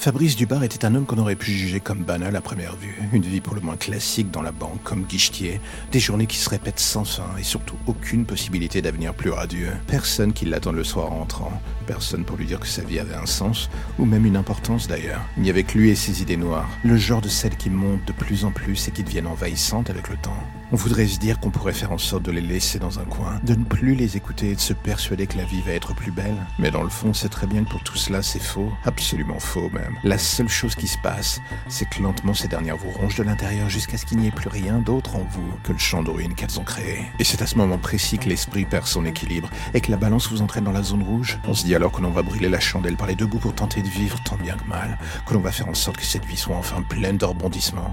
Fabrice Dubar était un homme qu'on aurait pu juger comme banal à première vue. Une vie pour le moins classique dans la banque, comme guichetier, des journées qui se répètent sans fin et surtout aucune possibilité d'avenir plus radieux. Personne qui l'attende le soir entrant, personne pour lui dire que sa vie avait un sens, ou même une importance d'ailleurs. Il n'y avait que lui et ses idées noires, le genre de celles qui montent de plus en plus et qui deviennent envahissantes avec le temps. On voudrait se dire qu'on pourrait faire en sorte de les laisser dans un coin, de ne plus les écouter et de se persuader que la vie va être plus belle? Mais dans le fond, c'est très bien que pour tout cela, c'est faux. Absolument faux même. La seule chose qui se passe, c'est que lentement ces dernières vous rongent de l'intérieur jusqu'à ce qu'il n'y ait plus rien d'autre en vous que le champ de ruines qu'elles ont créé. Et c'est à ce moment précis que l'esprit perd son équilibre et que la balance vous entraîne dans la zone rouge. On se dit alors que l'on va brûler la chandelle par les deux bouts pour tenter de vivre tant bien que mal, que l'on va faire en sorte que cette vie soit enfin pleine de rebondissements.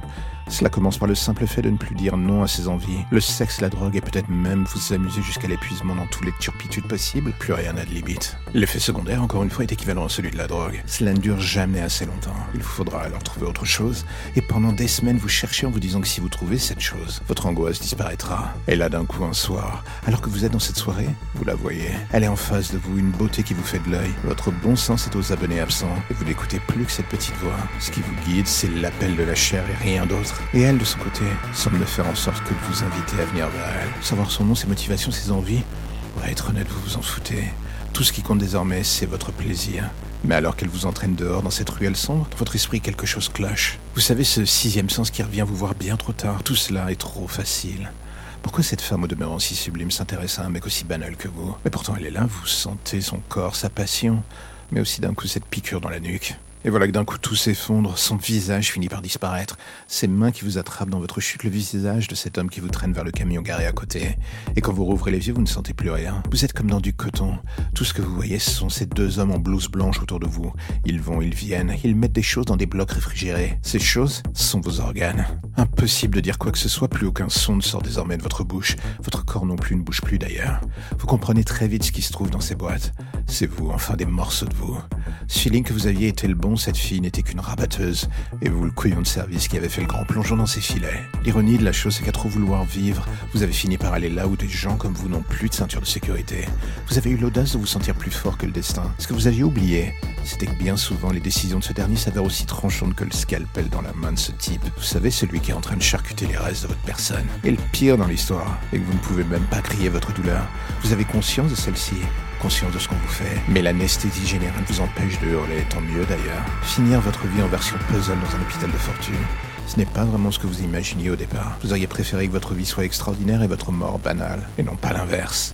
Cela commence par le simple fait de ne plus dire non à ses envies. Le sexe, la drogue et peut-être même vous amuser jusqu'à l'épuisement dans toutes les turpitudes possibles. Plus rien n'a de limite. L'effet secondaire, encore une fois, est équivalent à celui de la drogue. Cela ne dure jamais assez longtemps. Il vous faudra alors trouver autre chose. Et pendant des semaines, vous cherchez en vous disant que si vous trouvez cette chose, votre angoisse disparaîtra. Et là, d'un coup, un soir, alors que vous êtes dans cette soirée, vous la voyez. Elle est en face de vous, une beauté qui vous fait de l'œil. Votre bon sens est aux abonnés absents. Et vous n'écoutez plus que cette petite voix. Ce qui vous guide, c'est l'appel de la chair et rien d'autre. Et elle, de son côté, semble faire en sorte que de vous inviter à venir vers elle. Savoir son nom, ses motivations, ses envies. Pour être honnête, vous vous en foutez. Tout ce qui compte désormais, c'est votre plaisir. Mais alors qu'elle vous entraîne dehors dans cette ruelle sombre, dans votre esprit quelque chose cloche. Vous savez, ce sixième sens qui revient vous voir bien trop tard, tout cela est trop facile. Pourquoi cette femme au demeurant si sublime s'intéresse à un mec aussi banal que vous? Mais pourtant elle est là, vous sentez son corps, sa passion, mais aussi d'un coup cette piqûre dans la nuque. Et voilà que d'un coup tout s'effondre, son visage finit par disparaître, ses mains qui vous attrapent dans votre chute, le visage de cet homme qui vous traîne vers le camion garé à côté. Et quand vous rouvrez les yeux, vous ne sentez plus rien. Vous êtes comme dans du coton. Tout ce que vous voyez, sont ces deux hommes en blouse blanche autour de vous. Ils vont, ils viennent, ils mettent des choses dans des blocs réfrigérés. Ces choses sont vos organes. Impossible de dire quoi que ce soit, plus aucun son ne sort désormais de votre bouche. Votre corps non plus ne bouge plus d'ailleurs. Vous comprenez très vite ce qui se trouve dans ces boîtes. C'est vous, enfin des morceaux de vous. Ce feeling que vous aviez été le bon, cette fille n'était qu'une rabatteuse, et vous le couillon de service qui avait fait le grand plongeon dans ses filets. L'ironie de la chose, c'est qu'à trop vouloir vivre, vous avez fini par aller là où des gens comme vous n'ont plus de ceinture de sécurité. Vous avez eu l'audace de vous sentir plus fort que le destin. Ce que vous aviez oublié, c'était que bien souvent les décisions de ce dernier s'avèrent aussi tranchantes que le scalpel dans la main de ce type. Vous savez, celui qui est en train de charcuter les restes de votre personne. Et le pire dans l'histoire, est que vous ne pouvez même pas crier votre douleur. Vous avez conscience de celle-ci, conscience de ce qu'on vous fait, mais l'anesthésie générale vous empêche de hurler, tant mieux d'ailleurs. Finir votre vie en version puzzle dans un hôpital de fortune, ce n'est pas vraiment ce que vous imaginiez au départ. Vous auriez préféré que votre vie soit extraordinaire et votre mort banale, et non pas l'inverse.